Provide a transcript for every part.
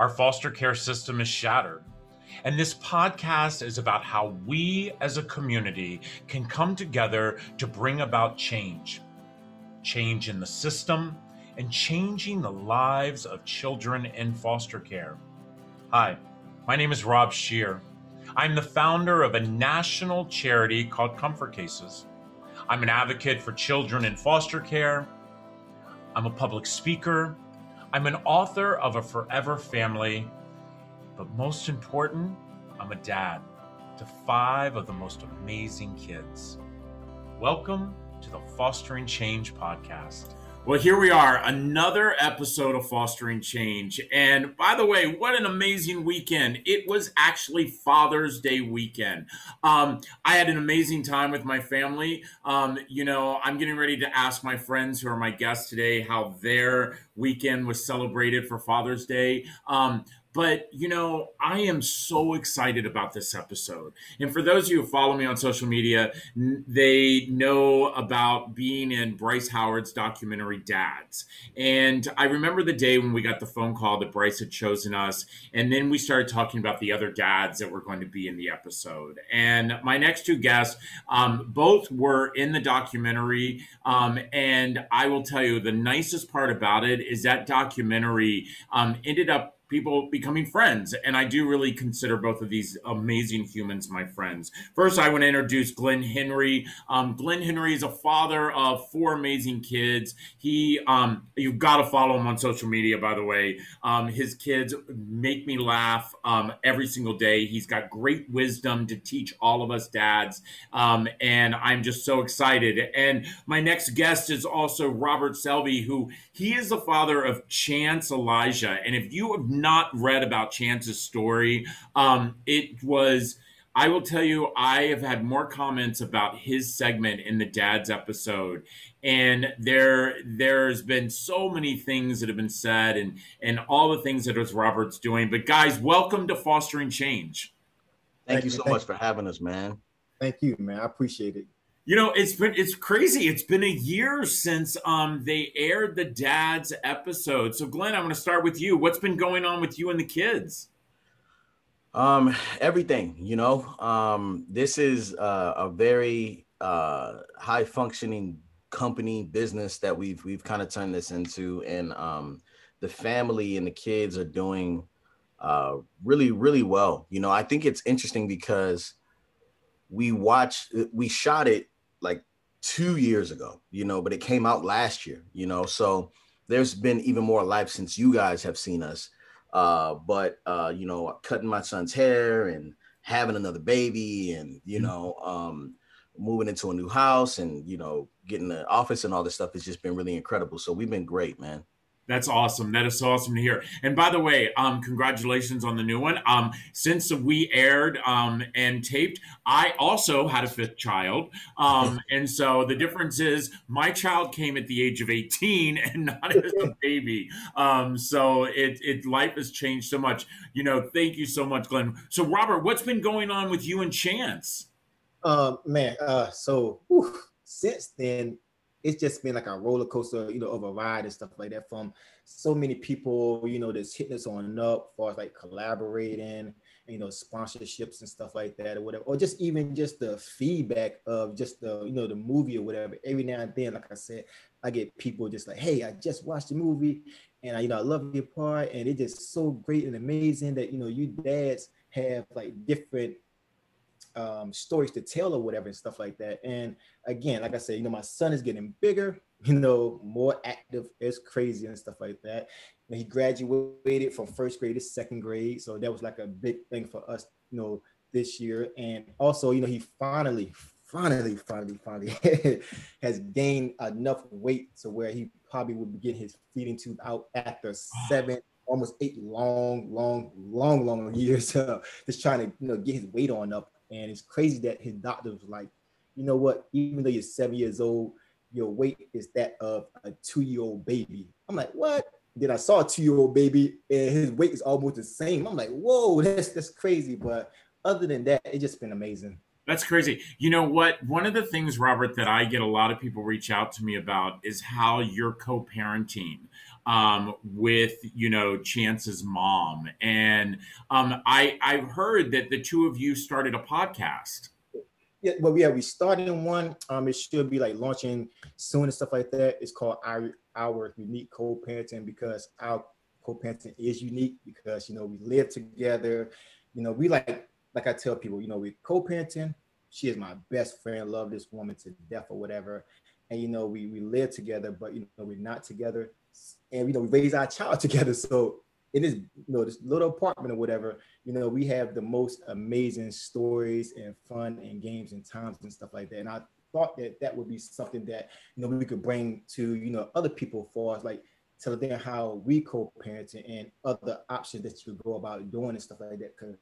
Our foster care system is shattered. And this podcast is about how we as a community can come together to bring about change change in the system and changing the lives of children in foster care. Hi, my name is Rob Scheer. I'm the founder of a national charity called Comfort Cases. I'm an advocate for children in foster care. I'm a public speaker. I'm an author of A Forever Family but most important, I'm a dad to five of the most amazing kids. Welcome to the Fostering Change podcast. Well, here we are, another episode of Fostering Change. And by the way, what an amazing weekend. It was actually Father's Day weekend. Um, I had an amazing time with my family. Um, you know, I'm getting ready to ask my friends who are my guests today how their weekend was celebrated for Father's Day. Um, but, you know, I am so excited about this episode. And for those of you who follow me on social media, they know about being in Bryce Howard's documentary Dads. And I remember the day when we got the phone call that Bryce had chosen us. And then we started talking about the other dads that were going to be in the episode. And my next two guests, um, both were in the documentary. Um, and I will tell you, the nicest part about it is that documentary um, ended up people becoming friends. And I do really consider both of these amazing humans my friends. First, I want to introduce Glen Henry. Um, Glen Henry is a father of four amazing kids. He, um, you've got to follow him on social media, by the way. Um, his kids make me laugh um, every single day. He's got great wisdom to teach all of us dads. Um, and I'm just so excited. And my next guest is also Robert Selby, who he is the father of Chance Elijah. And if you have not read about Chance's story. Um, it was. I will tell you, I have had more comments about his segment in the dad's episode, and there there's been so many things that have been said, and and all the things that was Robert's doing. But guys, welcome to Fostering Change. Thank, Thank you so much for having us, man. Thank you, man. I appreciate it. You know, it's been it's crazy. It's been a year since um they aired the dad's episode. So Glen, I'm gonna start with you. What's been going on with you and the kids? Um, everything, you know. Um, this is uh, a very uh high functioning company business that we've we've kind of turned this into and um the family and the kids are doing uh really really well you know i think it's interesting because we watched we shot it like two years ago, you know, but it came out last year, you know. So there's been even more life since you guys have seen us. Uh, but uh, you know, cutting my son's hair and having another baby and you mm-hmm. know, um, moving into a new house and you know, getting the office and all this stuff has just been really incredible. So we've been great, man. That's awesome. That is so awesome to hear. And by the way, um, congratulations on the new one. Um, since we aired um, and taped, I also had a fifth child. Um, and so the difference is my child came at the age of 18 and not as a baby. Um, so it, it life has changed so much. You know, thank you so much, Glen. So Robert, what's been going on with you and Chance? Uh, man, uh, so whew, since then, it's just been like a roller coaster, you know, of a ride and stuff like that from so many people, you know, that's hitting us on up as far as like collaborating, you know, sponsorships and stuff like that or whatever, or just even just the feedback of just the, you know, the movie or whatever. Every now and then, like I said, I get people just like, hey, I just watched the movie and I, you know, I love your part. And it's just so great and amazing that, you know, you dads have like different um, stories to tell or whatever and stuff like that. And again, like I said, you know, my son is getting bigger, you know, more active, it's crazy and stuff like that. And he graduated from first grade to second grade, so that was like a big thing for us, you know, this year. And also, you know, he finally, finally, finally, finally has gained enough weight to where he probably would getting his feeding tube out after seven almost eight long, long, long, long years uh, just trying to you know get his weight on up and it's crazy that his doctor was like, you know what, even though you're seven years old, your weight is that of a two-year-old baby. I'm like, what? Then I saw a two-year-old baby and his weight is almost the same. I'm like, whoa, that's that's crazy. But other than that, it's just been amazing. That's crazy. You know what? One of the things, Robert, that I get a lot of people reach out to me about is how you're co-parenting um, with you know Chance's mom, and um, I I've heard that the two of you started a podcast. Yeah, well, yeah, we started one. Um, it should be like launching soon and stuff like that. It's called our our unique co-parenting because our co-parenting is unique because you know we live together. You know, we like like I tell people, you know, we co-parenting. She is my best friend. Love this woman to death or whatever. And you know, we we live together, but you know, we're not together. And you know, we raise our child together. So in this, you know, this little apartment or whatever, you know, we have the most amazing stories and fun and games and times and stuff like that. And I thought that that would be something that you know we could bring to you know other people for us, like tell them how we co-parenting and other options that you could go about doing and stuff like that. Because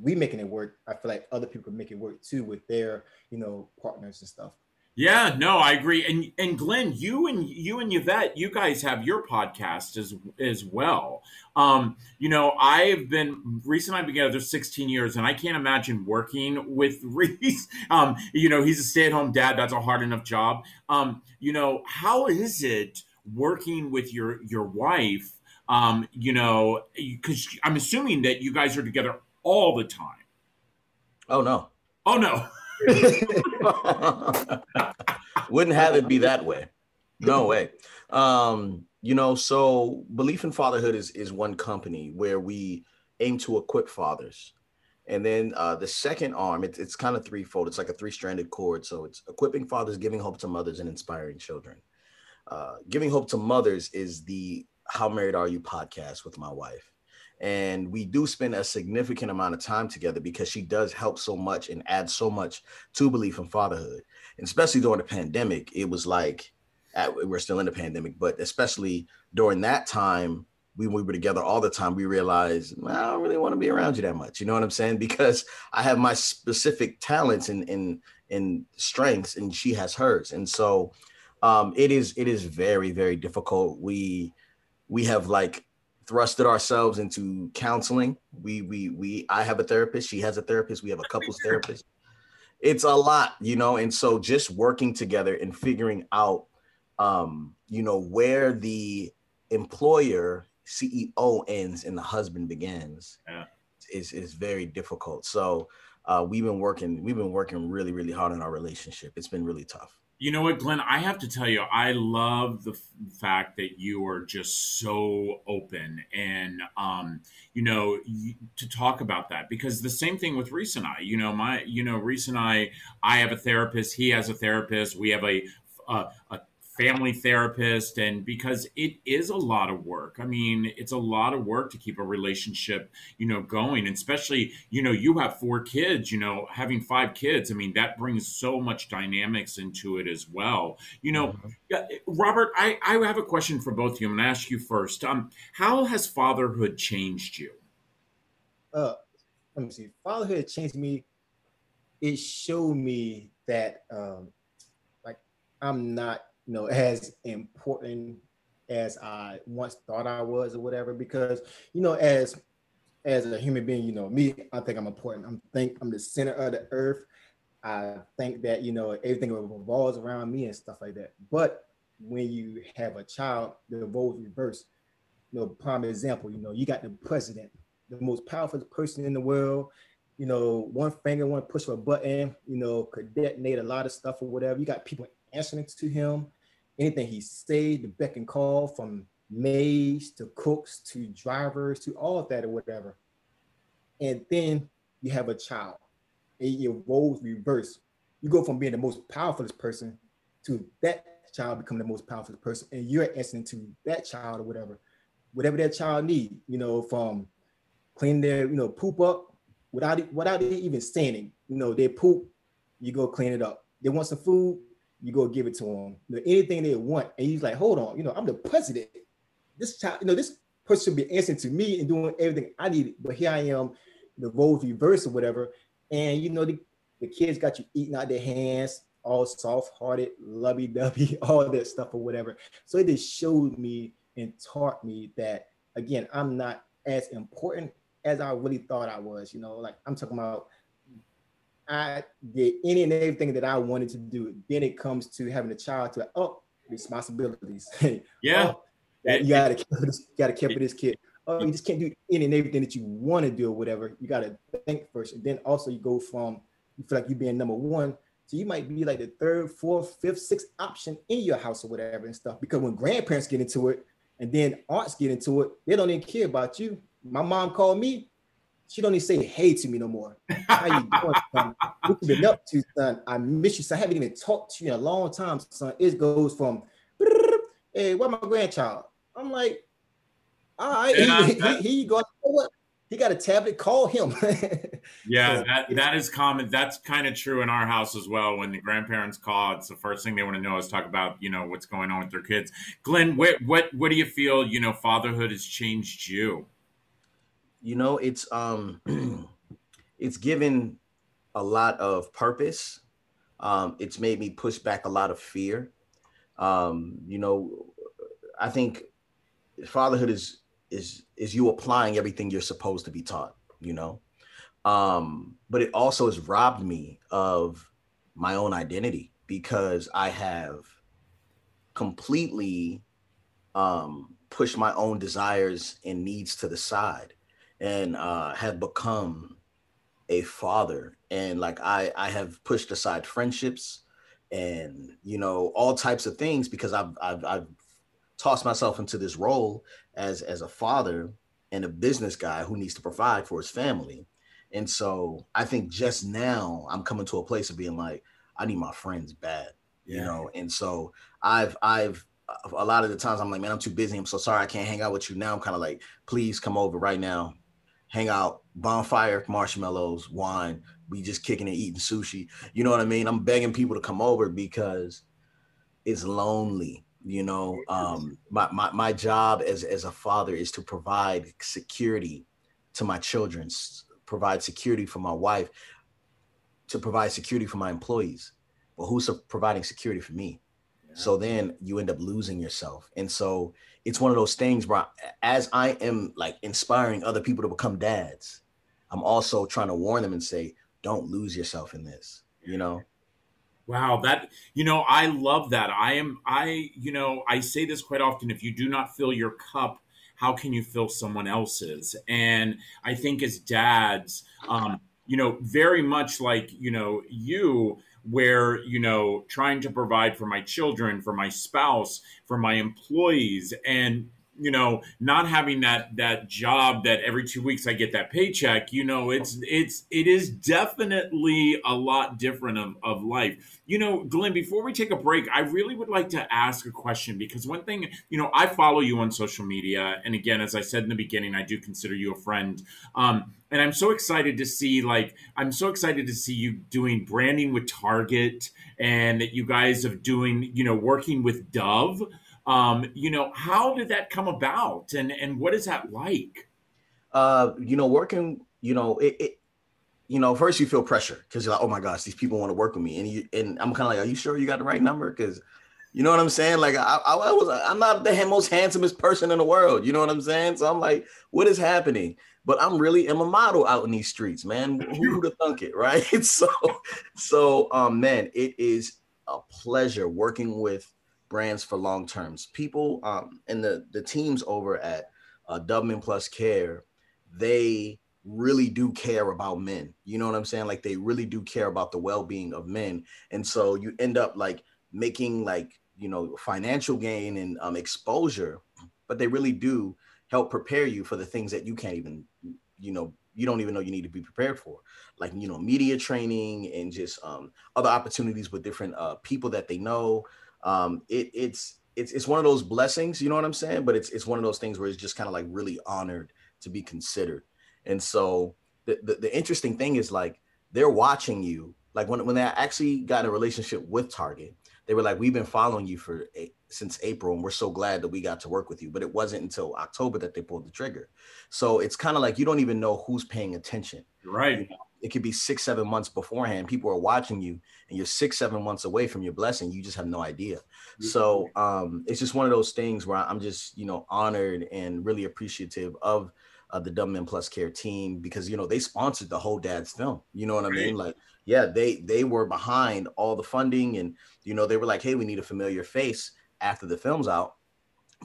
we making it work, I feel like other people could make it work too with their you know partners and stuff. Yeah, no, I agree. And and Glen, you and you and Yvette, you guys have your podcast as as well. Um, you know, I've been Reese and I've been together 16 years, and I can't imagine working with Reese. Um, you know, he's a stay-at-home dad. That's a hard enough job. Um, you know, how is it working with your your wife? Um, you know, because I'm assuming that you guys are together all the time. Oh no. Oh no. Wouldn't have it be that way. No way. Um, you know, so Beleaf in Fatherhood is is one company where we aim to equip fathers. And then uh, the second arm, it's, it's kind of threefold. It's like a three-stranded cord. So it's equipping fathers, giving hope to mothers, and inspiring children. Uh, giving hope to mothers is the How Married Are You podcast with my wife and we do spend a significant amount of time together because she does help so much and add so much to Beleaf in Fatherhood. And especially during the pandemic it was like we're still in the pandemic but especially during that time we, we were together all the time we realized i don't really want to be around you that much. You know what i'm saying? Because i have my specific talents and and and strengths and she has hers. And so um it is it is very very difficult. We we have like thrusted ourselves into counseling. We we we I have a therapist, she has a therapist, we have a couples therapist. It's a lot, you know, and so just working together and figuring out um, you know, where the employer CEO ends and the husband begins yeah. is is very difficult. So uh, we've been working we've been working really really hard on our relationship. It's been really tough. You know what, Glen? I have to tell you, I love the f- fact that you are just so open and, um, you know, y- to talk about that because the same thing with Reese and I. You know, my, you know, Reese and I, I have a therapist. He has a therapist. We have a, a, a family therapist and because it is a lot of work. I mean it's a lot of work to keep a relationship you know going and especially you know you have four kids you know having five kids i mean that brings so much dynamics into it as well. You know mm-hmm. robert i i have a question for both of you. I'm going to ask you first. Um how has fatherhood changed you? Uh let me see. Fatherhood changed me. It showed me that um like i'm not you know, as important as I once thought I was or whatever. Because, you know, as as a human being, you know, me, I think I'm important. I'm think I'm the center of the earth. I think that, you know, everything revolves around me and stuff like that. But when you have a child, the roles reverse. You know, prime example, you know, you got the president, the most powerful person in the world. You know, one finger, one push of a button, you know, could detonate a lot of stuff or whatever. You got people answering to him anything he said, the beck and call from maids to cooks to drivers to all of that or whatever. And then you have a child. And your roles reverse. You go from being the most powerful person to that child become the most powerful person. And you're answering to that child or whatever, whatever that child need, you know, from cleaning their, you know, poop up without without it even standing. You know, they poop, you go clean it up. They want some food, you go give it to them. You know, anything they want, and he's like, hold on, you know, I'm the president. This child, you know, this person should be answering to me and doing everything I need. But here I am, the roles reverse or whatever. And you know, the, the kids got you eating out their hands, all soft-hearted, lovey-dovey, all that stuff or whatever. So it just showed me and taught me that again, I'm not as important as I really thought I was. You know, like I'm talking about I did any and everything that I wanted to do. Then it comes to having a child to oh responsibilities. Oh, yeah. oh, you gotta care this, you gotta care for this kid. Oh, you just can't do any and everything that you want to do or whatever. You gotta think first, and then also you go from you feel like you being number one, so you might be like the third, fourth, fifth, sixth option in your house or whatever and stuff. Because when grandparents get into it, and then aunts get into it, they don't even care about you. My mom called me. She don't even say hey to me no more. How you doing, son? What you been up to, son? I miss you, son. I haven't even talked to you in a long time, son. It goes from, hey, where my grandchild? I'm like, all right, yeah, he, he, he, go. What? He got a tablet. Call him. yeah, so, that that is common. That's kind of true in our house as well. When the grandparents call, it's the first thing they want to know is talk about you know what's going on with their kids. Glenn, what what what do you feel? You know, fatherhood has changed you. You know, it's um, it's given a lot of purpose. Um, it's made me push back a lot of fear. Um, you know, I think fatherhood is is is you applying everything you're supposed to be taught you know um but it also has robbed me of my own identity because i have completely um pushed my own desires and needs to the side and uh have become a father and like i i have pushed aside friendships and you know all types of things because i've i've, I've tossed myself into this role as as a father and a business guy who needs to provide for his family. And so I think just now I'm coming to a place of being like, I need my friends bad, yeah. you know. And so I've I've a lot of the times I'm like, man, I'm too busy. I'm so sorry I can't hang out with you now. I'm kind of like, please come over right now, hang out, bonfire, marshmallows, wine. We just kicking and eating sushi. You know what I mean? I'm begging people to come over because it's lonely you know um, my, my, my job as, as a father is to provide security to my children provide security for my wife to provide security for my employees but who's providing security for me. So then you end up losing yourself and so it's one of those things where as i am like inspiring other people to become dads i'm also trying to warn them and say don't lose yourself in this you know Wow, that you know, I love that. I am I, you know, I say this quite often if you do not fill your cup, how can you fill someone else's? And I think as dads, um, you know, very much like, you know, you where, you know, trying to provide for my children, for my spouse, for my employees. And you know not having that that job that every two weeks i get that paycheck you know it's it's it is definitely a lot different of, of life. You know Glen before we take a break i really would like to ask a question because one thing you know i follow you on social media. And again as i said in the beginning i do consider you a friend. Um, and i'm so excited to see like i'm so excited to see you doing branding with target and that you guys have doing you know working with dove um, you know, how did that come about, and and what is that like? Uh, you know, working, you know, it, it you know, first you feel pressure because you're like, oh my gosh, these people want to work with me, and you and I'm kind of like, are you sure you got the right number? Because you know what I'm saying? Like I, I, I was, I'm not the most handsomest person in the world. You know what I'm saying? So I'm like, what is happening? But I'm really am a model out in these streets, man. Who would have thunk it, right? so, so, um, man, it is a pleasure working with brands for long terms. People um, and the the teams over at uh, Dove Men Plus Care, they really do care about men. You know what I'm saying? Like they really do care about the well-being of men, and so you end up like making like you know financial gain and um, exposure, but they really do help prepare you for the things that you can't even you know you don't even know you need to be prepared for like you know media training and just um, other opportunities with different uh, people that they know um, it, it's it's it's one of those blessings, you know what I'm saying? But it's it's one of those things where it's just kind of like really honored to be considered. And so the, the, the interesting thing is like they're watching you. Like when when they actually got in a relationship with Target, they were like, "We've been following you for a, since April, and we're so glad that we got to work with you." But it wasn't until October that they pulled the trigger. So it's kind of like you don't even know who's paying attention. Right. You know? It could be six, seven months beforehand. People are watching you, and you're six, seven months away from your blessing. You just have no idea. Mm-hmm. So um, it's just one of those things where I'm just, you know, honored and really appreciative of uh, the Dove Men Plus Care team because you know they sponsored the whole dad's film. You know what I mean? Like, yeah, they they were behind all the funding, and you know they were like, hey, we need a familiar face after the film's out.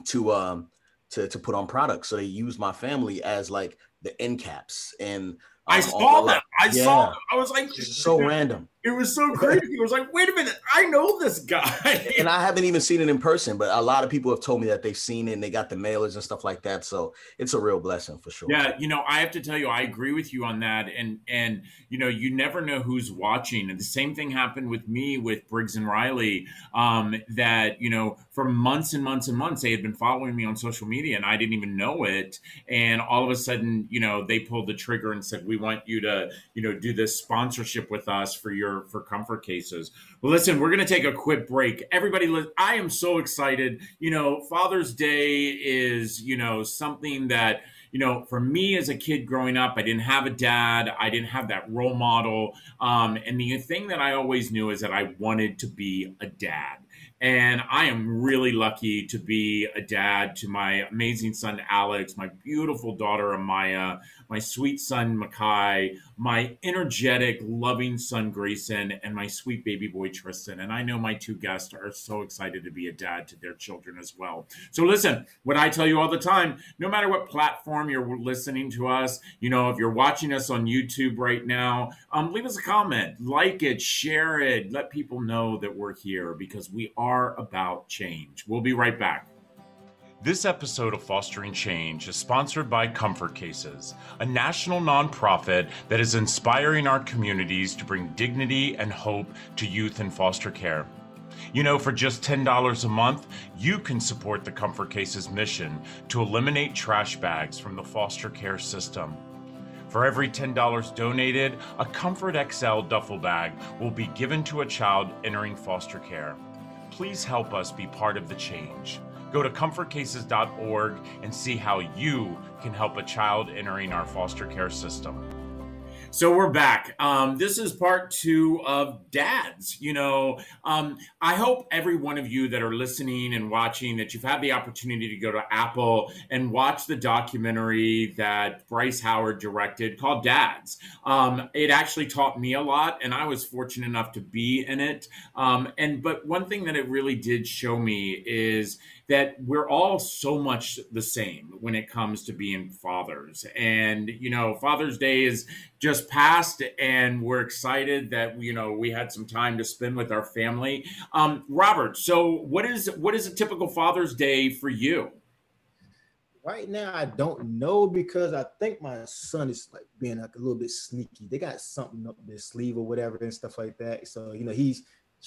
to um to to put on products. So they used my family as like the end caps and I saw all- that. I Yeah. saw. I was like, It's so random. It was so crazy. It was like, wait a minute, I know this guy. and I haven't even seen it in person, but a lot of people have told me that they've seen it and they got the mailers and stuff like that. So it's a real blessing for sure. Yeah, you know, I have to tell you, I agree with you on that. And and you know, you never know who's watching. And the same thing happened with me with Briggs and Riley. Um, that you know, for months and months and months, they had been following me on social media, and I didn't even know it. And all of a sudden, you know, they pulled the trigger and said, "We want you to, you know, do this sponsorship with us for your for comfort cases." Well, listen, we're going to take a quick break. Everybody, I am so excited. You know, Father's Day is, you know, something that, you know, for me as a kid growing up, I didn't have a dad. I didn't have that role model. Um, and the thing that I always knew is that I wanted to be a dad. And I am really lucky to be a dad to my amazing son, Alex, my beautiful daughter, Amaya, my sweet son, Makai, my energetic, loving son, Grayson, and my sweet baby boy, Tristan. And I know my two guests are so excited to be a dad to their children as well. So listen, what I tell you all the time, no matter what platform you're listening to us, you know, if you're watching us on YouTube right now, um, leave us a comment, like it, share it, let people know that we're here because we are about change. We'll be right back. This episode of Fostering Change is sponsored by Comfort Cases, a national nonprofit that is inspiring our communities to bring dignity and hope to youth in foster care. You know, for just $10 a month, you can support the Comfort Cases mission to eliminate trash bags from the foster care system. For every $10 donated, a Comfort XL duffel bag will be given to a child entering foster care. Please help us be part of the change. Go to comfortcases.org and see how you can help a child entering our foster care system. So we're back. Um, this is part two of dads. You know, um, I hope every one of you that are listening and watching that you've had the opportunity to go to Apple and watch the documentary that Bryce Howard directed called Dads. Um, it actually taught me a lot, and I was fortunate enough to be in it. Um, and but one thing that it really did show me is that we're all so much the same when it comes to being fathers. And, you know, Father's Day is just passed and we're excited that, you know, we had some time to spend with our family. Um, Robert, so what is, what is a typical Father's Day for you? Right now, I don't know because I think my son is like being like a little bit sneaky. They got something up their sleeve or whatever and stuff like that. So you know, he's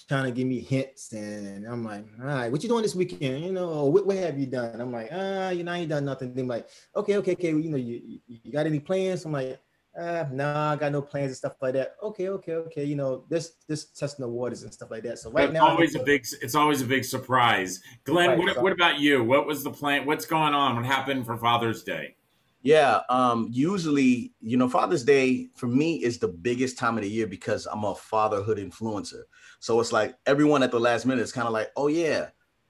trying to give me hints, and I'm like, all right, what you doing this weekend? You know, what, what have you done? I'm like, ah, you know, I ain't done nothing. They're like, okay, okay, okay. Well, you know, you, you, got any plans? I'm like, uh, nah, I got no plans and stuff like that. Okay, okay, okay. You know, this this testing the waters and stuff like that. So right It's now, always a big, it's always a big surprise. Glen, Right, what, so- what about you? What was the plan? What's going on? What happened for Father's Day? Yeah, um, usually, you know, Father's Day for me is the biggest time of the year because I'm a fatherhood influencer. So it's like everyone at the last minute is kind of like, oh yeah,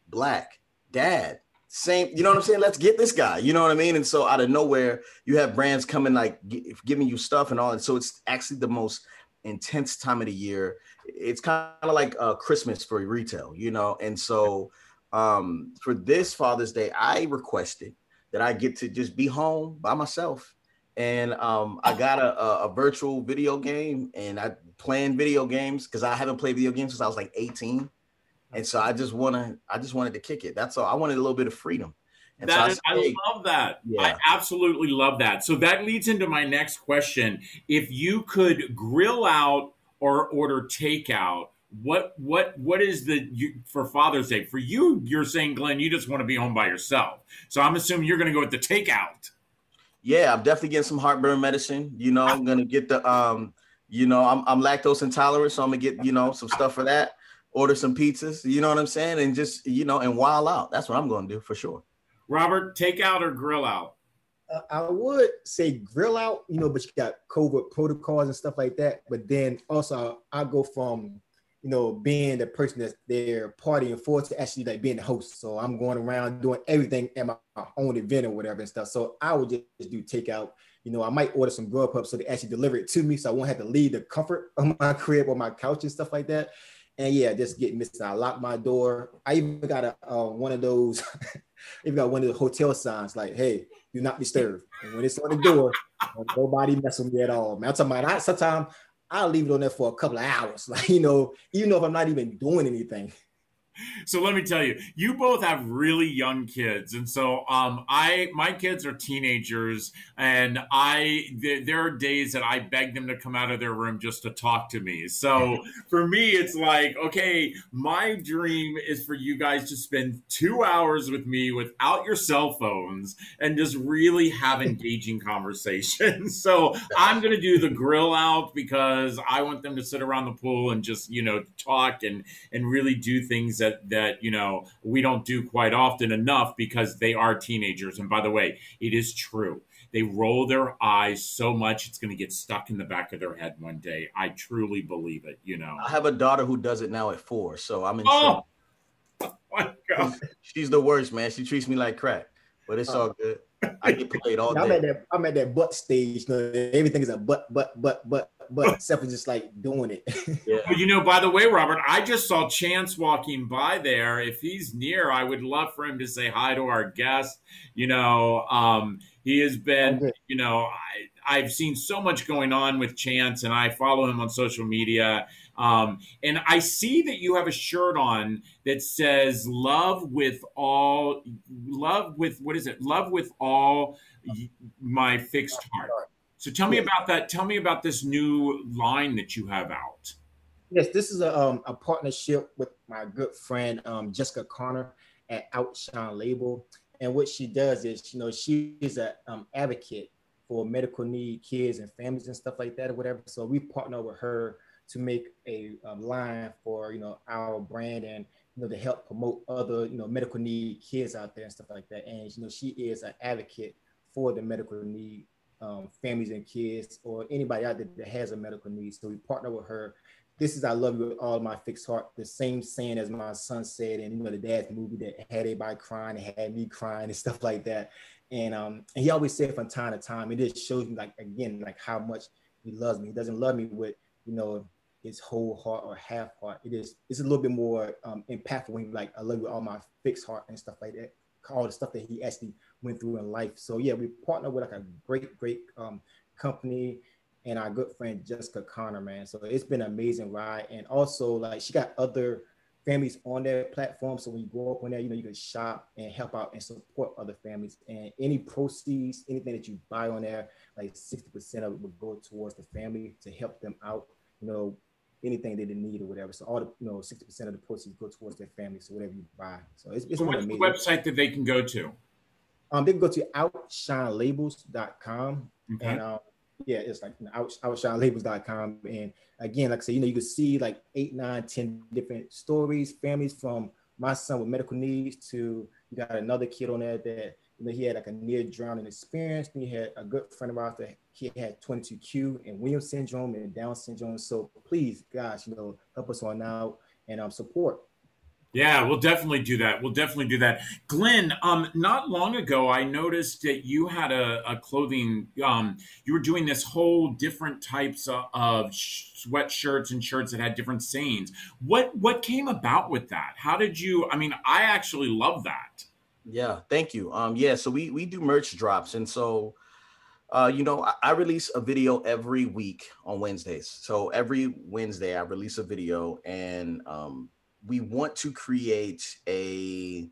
black dad, same. You know what I'm saying? Let's get this guy. You know what I mean? And so out of nowhere, you have brands coming like gi- giving you stuff and all. And so it's actually the most intense time of the year. It's kind of like uh, Christmas for retail, you know. And so um, for this Father's Day, I requested that I get to just be home by myself. And um, I got a, a, a virtual video game and I playing video games because I haven't played video games since I was like 18. And so I just wanna, I just wanted to kick it. That's all. I wanted a little bit of freedom. And That so I, is, I love that. Yeah. I absolutely love that. So that leads into my next question. If you could grill out or order takeout, what what what is the you, for Father's Day for you? You're saying, Glen, you just want to be home by yourself. So I'm assuming you're going to go with the takeout. yeah, I'm definitely getting some heartburn medicine. You know, I'm gonna get the um, you know, I'm I'm lactose intolerant, so I'm gonna get, you know, some stuff for that. Order some pizzas, you know what I'm saying? And just, you know, and while out. That's what I'm gonna do for sure. Robert, takeout or grill out? Uh, I would say grill out, you know, but you got COVID protocols and stuff like that. But then also, I go from, you know, being the person that's there partying for to actually like being the host. So I'm going around doing everything at my, my own event or whatever and stuff. So I would just do takeout. You know, I might order some grub Grubhub so they actually deliver it to me, so I won't have to leave the comfort of my crib or my couch and stuff like that. And yeah, just get missed. I lock my door. I even got a uh, one of those Even got one of the hotel signs like, "Hey, do not disturb." And when it's on the door, nobody mess with me at all. Man, I'm talking about. I, sometimes I'll leave it on there for a couple of hours, like you know, even though if I'm not even doing anything so let me tell you, you both have really young kids, and so um, I my kids are teenagers, and I th- there are days that I beg them to come out of their room just to talk to me. So for me, it's like okay, my dream is for you guys to spend two hours with me without your cell phones and just really have engaging conversations. So I'm gonna do the grill out because I want them to sit around the pool and just you know talk and and really do things that that that you know we don't do quite often enough because they are teenagers. And by the way, it is true. They roll their eyes so much it's going to get stuck in the back of their head one day. I truly believe it. You know, I have a daughter who does it now at four, so I'm in. Oh, oh my god, she's the worst, man. She treats me like crap, but it's oh. all good. I get played all day. I'm at that. I'm at that butt stage. You know, everything is a butt, butt, butt, butt, but except for just like doing it. yeah. Well, you know, by the way, Robert, I just saw Chance walking by there. If he's near, I would love for him to say hi to our guest. You know, um, he has been, you know, I, I've seen so much going on with Chance, and I follow him on social media. Um, and I see that you have a shirt on that says "Love with all, love with what is it? Love with all my fixed heart." So tell me about that. Tell me about this new line that you have out. Yes, this is a, um, a partnership with my good friend um, Jessica Connor at Outshine Label. And what she does is, you know, she is an um, advocate for medical need kids and families and stuff like that or whatever. So we partner with her to make a, a line for, you know, our brand and, you know, to help promote other, you know, medical need kids out there and stuff like that. And, you know, she is an advocate for the medical need um, families and kids or anybody out there that has a medical need. So we partner with her. This is I love you with all my fixed heart. The same saying as my son said, and you know the dad's movie that had everybody crying, and had me crying and stuff like that. And um, and he always said from time to time, it just shows me like again like how much he loves me. He doesn't love me with you know his whole heart or half heart. It is it's a little bit more um, impactful when like I love you with all my fixed heart and stuff like that. All the stuff that he actually went through in life. So yeah, we partner with like a great, great um, company and our good friend Jessica Connor, man. So it's been an amazing ride. And also like she got other families on their platform. So when you go up on there, you know, you can shop and help out and support other families. And any proceeds, anything that you buy on there, like 60% of it would go towards the family to help them out, you know, anything they didn't need or whatever. So all the, you know, 60% of the proceeds go towards their family. So whatever you buy. So it's, it's so what's amazing. the website that they can go to? Um, they can go to outshinelabels.com okay. and um, yeah, it's like out, outshinelabels.com. And again, like I said, you know, you can see like eight, nine, ten different stories, families from my son with medical needs to you got another kid on there that you know he had like a near drowning experience. Then you had a good friend of ours that he had 22q and Williams syndrome and Down syndrome. So please, guys, you know, help us on out and um, support yeah, we'll definitely do that. We'll definitely do that. Glen, um, not long ago, I noticed that you had a, a clothing. Um, you were doing this whole different types of, of sweatshirts and shirts that had different sayings. What what came about with that? How did you? I mean, I actually love that. Yeah, thank you. Um, yeah, so we we do merch drops, and so. Uh, you know, I, I, release a video every week on Wednesdays. So every Wednesday, I release a video, and um, we want to create a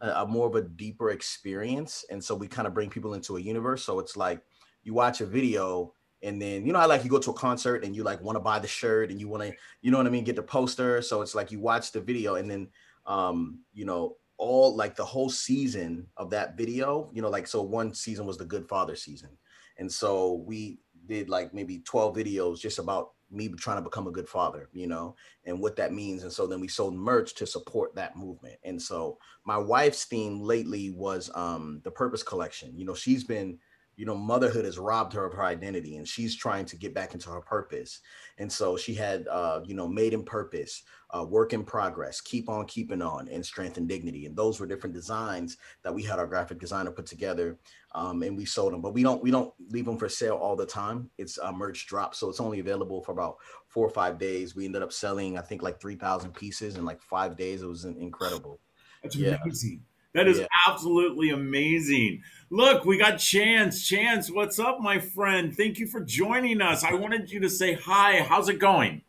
a more of a deeper experience. And so we kind of bring people into a universe. So it's like you watch a video and then you know I like you go to a concert and you like want to buy the shirt and you want to you know what I mean get the poster. So it's like you watch the video and then um you know all like the whole season of that video you know like so one season was the good father season. And so we did like maybe 12 videos just about me trying to become a good father, you know, and what that means. And so then we sold merch to support that movement. And so my wife's theme lately was um the purpose collection. You know, she's been you know, motherhood has robbed her of her identity and she's trying to get back into her purpose. And so she had, uh, you know, made in purpose, uh, work in progress, keep on keeping on, and strength and dignity. And those were different designs that we had our graphic designer put together um, and we sold them. But we don't we don't leave them for sale all the time. It's a merch drop, so it's only available for about four or five days. We ended up selling, I think, like three thousand pieces in like five days. It was incredible. That's yeah. amazing. That is yeah. absolutely amazing. Look, we got Chance. Chance, what's up, my friend? Thank you for joining us. I wanted you to say hi. How's it going?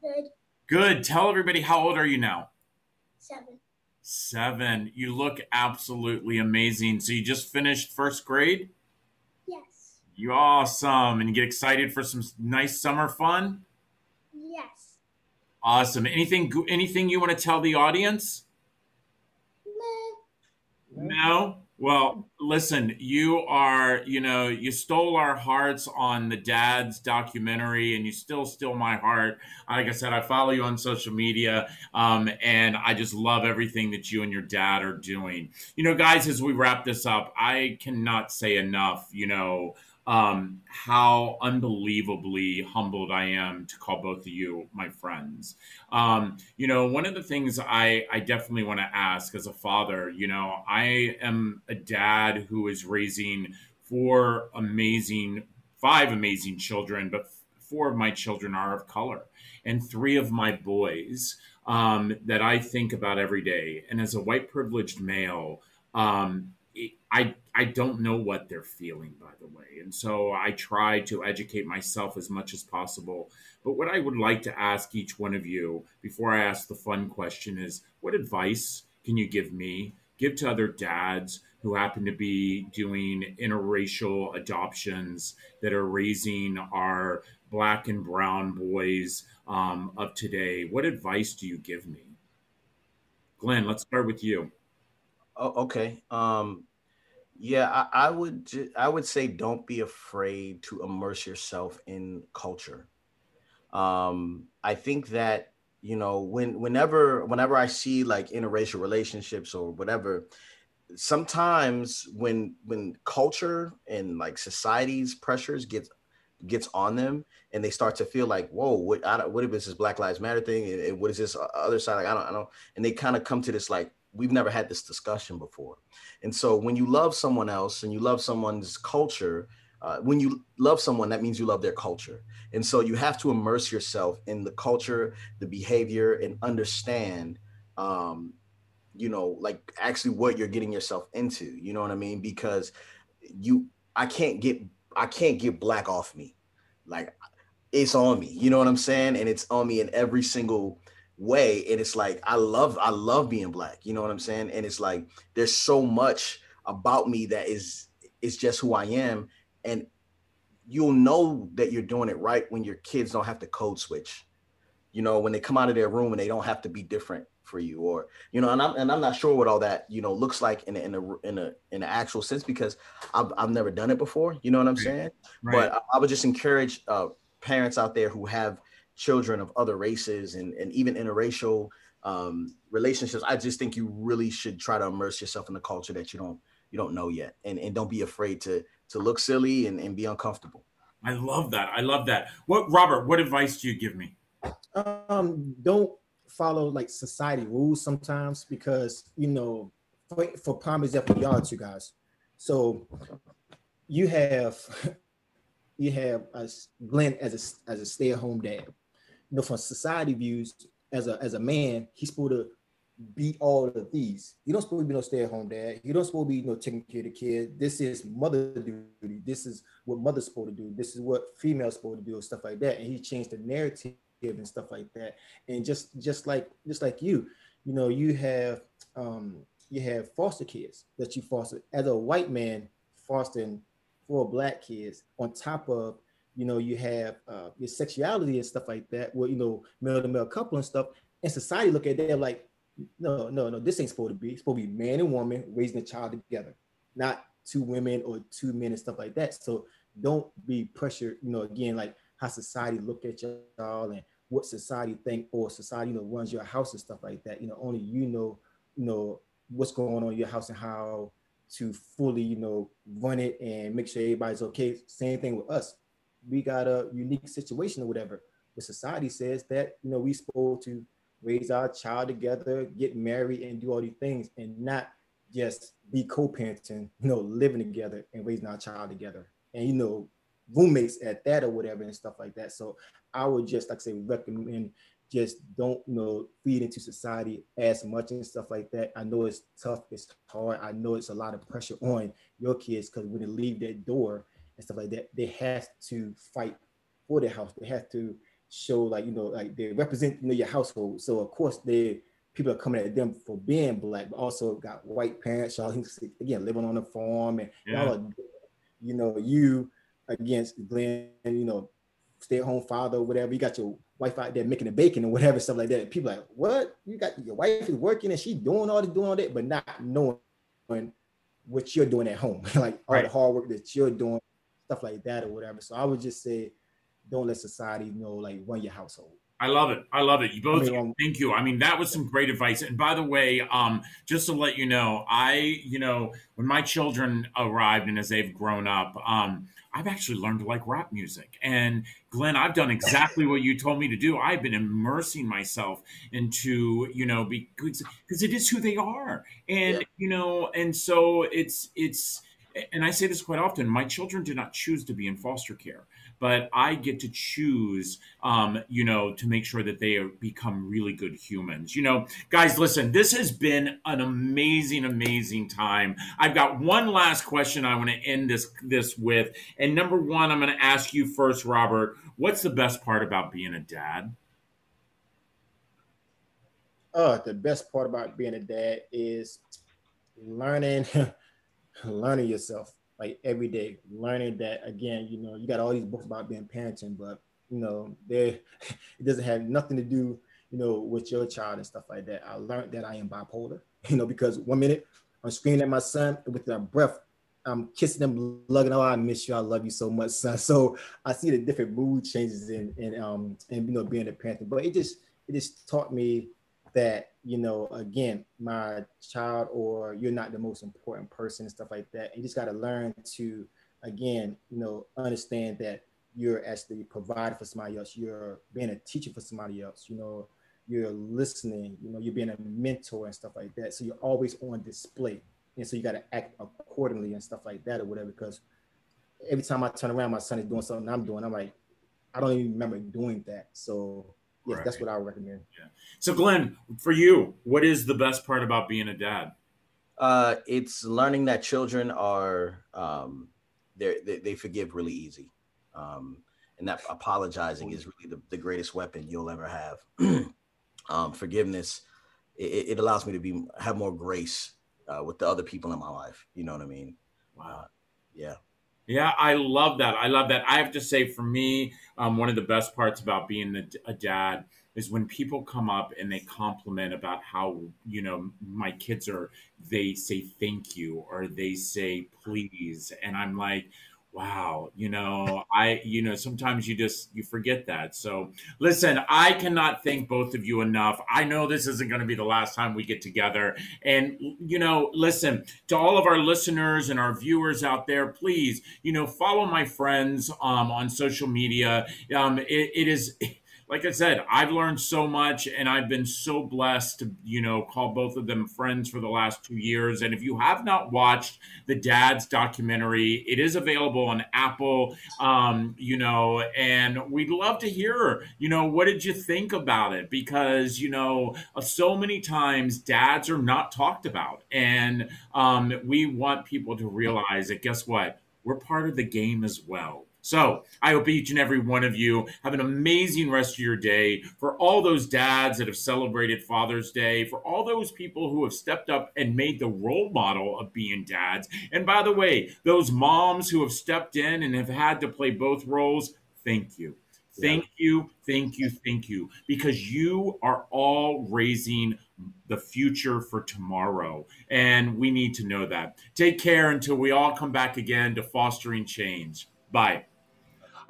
Good. Good. Tell everybody how old are you now? Seven. Seven. You look absolutely amazing. So you just finished first grade? Yes. You awesome. And you get excited for some nice summer fun? Yes. Awesome. Anything anything you want to tell the audience? No. Well, listen, you are, you know, you stole our hearts on the dad's documentary and you still steal my heart. Like I said, I follow you on social media um, and I just love everything that you and your dad are doing. You know, guys, as we wrap this up, I cannot say enough, you know, um, how unbelievably humbled I am to call both of you my friends. Um, you know, one of the things I, I definitely want to ask as a father, you know, I am a dad who is raising four amazing, five amazing children, but four of my children are of color, and three of my boys um, that I think about every day. And as a white privileged male, um, I I don't know what they're feeling, by the way, and so I try to educate myself as much as possible. But what I would like to ask each one of you before I ask the fun question is, what advice can you give me, give to other dads who happen to be doing interracial adoptions that are raising our black and brown boys um, of today? What advice do you give me, Glen? Let's start with you. Oh, okay. Um, yeah, I, I would ju- I would say don't be afraid to immerse yourself in culture. Um, I think that you know when whenever whenever I see like interracial relationships or whatever, sometimes when when culture and like society's pressures gets gets on them and they start to feel like whoa what I what if this is Black Lives Matter thing and, and what is this other side like I don't I don't and they kind of come to this like we've never had this discussion before. And so when you love someone else and you love someone's culture, uh, when you love someone, that means you love their culture. And so you have to immerse yourself in the culture, the behavior, and understand, um, you know, like actually what you're getting yourself into. You know what I mean? Because you, I can't get, I can't get black off me. Like it's on me. You know what I'm saying? And it's on me in every single way and it's like i love i love being black you know what i'm saying? And it's like there's so much about me that is is just who i am and you'll know that you're doing it right when your kids don't have to code switch. You know when they come out of their room and they don't have to be different for you or you know and i'm and i'm not sure what all that you know looks like in a in a in a in an actual sense because i've, I've never done it before you know what i'm saying? Right. but I, I would just encourage uh parents out there who have children of other races and, and even interracial um, relationships, I just think you really should try to immerse yourself in the culture that you don't you don't know yet, and and don't be afraid to to look silly and, and be uncomfortable. I love that. I love that. What Robert? What advice do you give me? Um, don't follow like society rules sometimes because you know, for, for prime example, y'all two guys. So you have you have a Glen as a as a stay at home dad you know, from society views, as a as a man, he's supposed to be all of these. You don't supposed to be no stay-at-home dad. You don't supposed to be you know taking care of the kid. This is mother duty. This is what mother's supposed to do. This is what female's supposed to do, stuff like that. And he changed the narrative and stuff like that. And just just like just like you, you know, you have um you have foster kids that you foster as a white man fostering four black kids on top of you know, you have uh, your sexuality and stuff like that, where you know, male to male couple and stuff, and society look at them like, no, no, no, this ain't supposed to be. It's supposed to be man and woman raising a child together, not two women or two men and stuff like that. So don't be pressured, you know, again, like how society look at y'all and what society think or society, you know, runs your house and stuff like that. You know, only you know, you know, what's going on in your house and how to fully, you know, run it and make sure everybody's okay. Same thing with us we got a unique situation or whatever. But society says that you know we supposed to raise our child together, get married, and do all these things, and not just be co-parenting, you know, living together and raising our child together, and you know, roommates at that or whatever and stuff like that. So I would just like I say recommend just don't you know feed into society as much and stuff like that. I know it's tough, it's hard. I know it's a lot of pressure on your kids because when they leave that door and stuff like that, they have to fight for their house. They have to show like you know like they represent you know your household. So of course they people are coming at them for being black, but also got white parents. Y'all again living on a farm and Yeah. y'all are, you know you against Glen, you know stay at home father or whatever. You got your wife out there making the bacon or whatever stuff like that. People like what you got your wife is working and she doing all this doing all that, but not knowing what you're doing at home, like all the hard work that you're doing, stuff like that or whatever. So I would just say, don't let society know like run your household. I love it. I love it. You both. I mean, um, thank you. I mean, that was some great advice. And by the way, um, just to let you know, I, you know, when my children arrived and as they've grown up, um, I've actually learned to like rap music. And Glen, I've done exactly what you told me to do. I've been immersing myself into, you know, because because it is who they are, and Yeah. you know, and so it's it's. And I say this quite often. My children did not choose to be in foster care, but I get to choose um, you know, to make sure that they become really good humans. You know, guys, listen, this has been an amazing, amazing time. I've got one last question I want to end this this with, and number one, I'm going to ask you first, Robert. What's the best part about being a dad? Uh, the best part about being a dad is learning, learning yourself like every day. Learning that again, you know, you got all these books about being parenting, but you know, they it doesn't have nothing to do, you know, with your child and stuff like that. I learned that I am bipolar, you know, because one minute I'm screaming at my son and with their breath. I'm kissing him, lugging, oh, I miss you. I love you so much, son. So I see the different mood changes in, in um, and you know, being a parent. But it just, it just taught me that you know again my child or you're not the most important person and stuff like that. You just got to learn to again you know understand that you're actually providing for somebody else. You're being a teacher for somebody else you know. You're listening you know you're being a mentor and stuff like that. So you're always on display. And so you got to act accordingly and stuff like that or whatever because every time i turn around my son is doing something i'm doing. I'm like i don't even remember doing that. So yes that's what i would recommend Yeah. So, Glen, for you, what is the best part about being a dad? Uh, it's learning that children are um, they're, they they forgive really easy, um, and that apologizing is really the, the greatest weapon you'll ever have. um, forgiveness it, it allows me to be have more grace uh, with the other people in my life. You know what I mean? Wow. Yeah. Yeah, I love that. I love that. I have to say, for me, um, one of the best parts about being a, a dad is when people come up and they compliment about how you know my kids are. They say thank you or they say please, and I'm like, wow, you know, I, you know, sometimes you just you forget that. So listen, I cannot thank both of you enough. I know this isn't going to be the last time we get together, and you know, listen to all of our listeners and our viewers out there. Please, you know, follow my friends um, on social media. Um, it, it is. Like I said, I've learned so much and I've been so blessed to, you know, call both of them friends for the last two years. And if you have not watched the Dad's documentary, it is available on Apple, um, you know, and we'd love to hear, you know, what did you think about it? Because, you know, uh, so many times dads are not talked about. And um, we want people to realize that, guess what? We're part of the game as well. So I hope each and every one of you have an amazing rest of your day. For all those dads that have celebrated Father's Day, for all those people who have stepped up and made the role model of being dads. And by the way, those moms who have stepped in and have had to play both roles, thank you. Thank you, thank you, thank you, because you are all raising the future for tomorrow. And we need to know that. Take care until we all come back again to fostering change. Bye.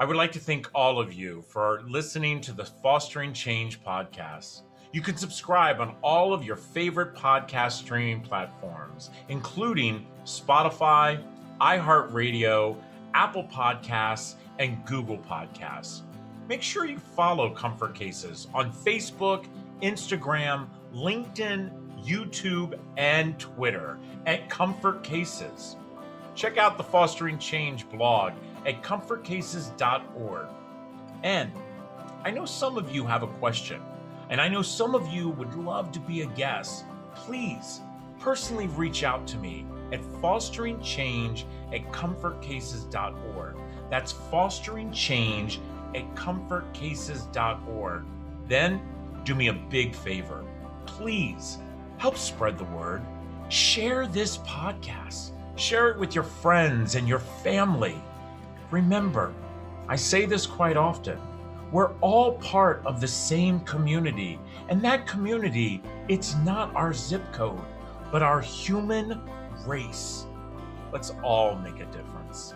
I would like to thank all of you for listening to the Fostering Change podcast. You can subscribe on all of your favorite podcast streaming platforms, including Spotify, iHeartRadio, Apple Podcasts, and Google Podcasts. Make sure you follow Comfort Cases on Facebook, Instagram, LinkedIn, YouTube, and Twitter at Comfort Cases. Check out the Fostering Change blog at comfortcases.org. And I know some of you have a question. And I know some of you would love to be a guest. Please personally reach out to me at fostering change at comfortcases.org. That's fostering change at comfortcases.org. Then do me a big favor. Please help spread the word. Share this podcast. Share it with your friends and your family. Remember, I say this quite often. We're all part of the same community, and that community, it's not our zip code, but our human race. Let's all make a difference.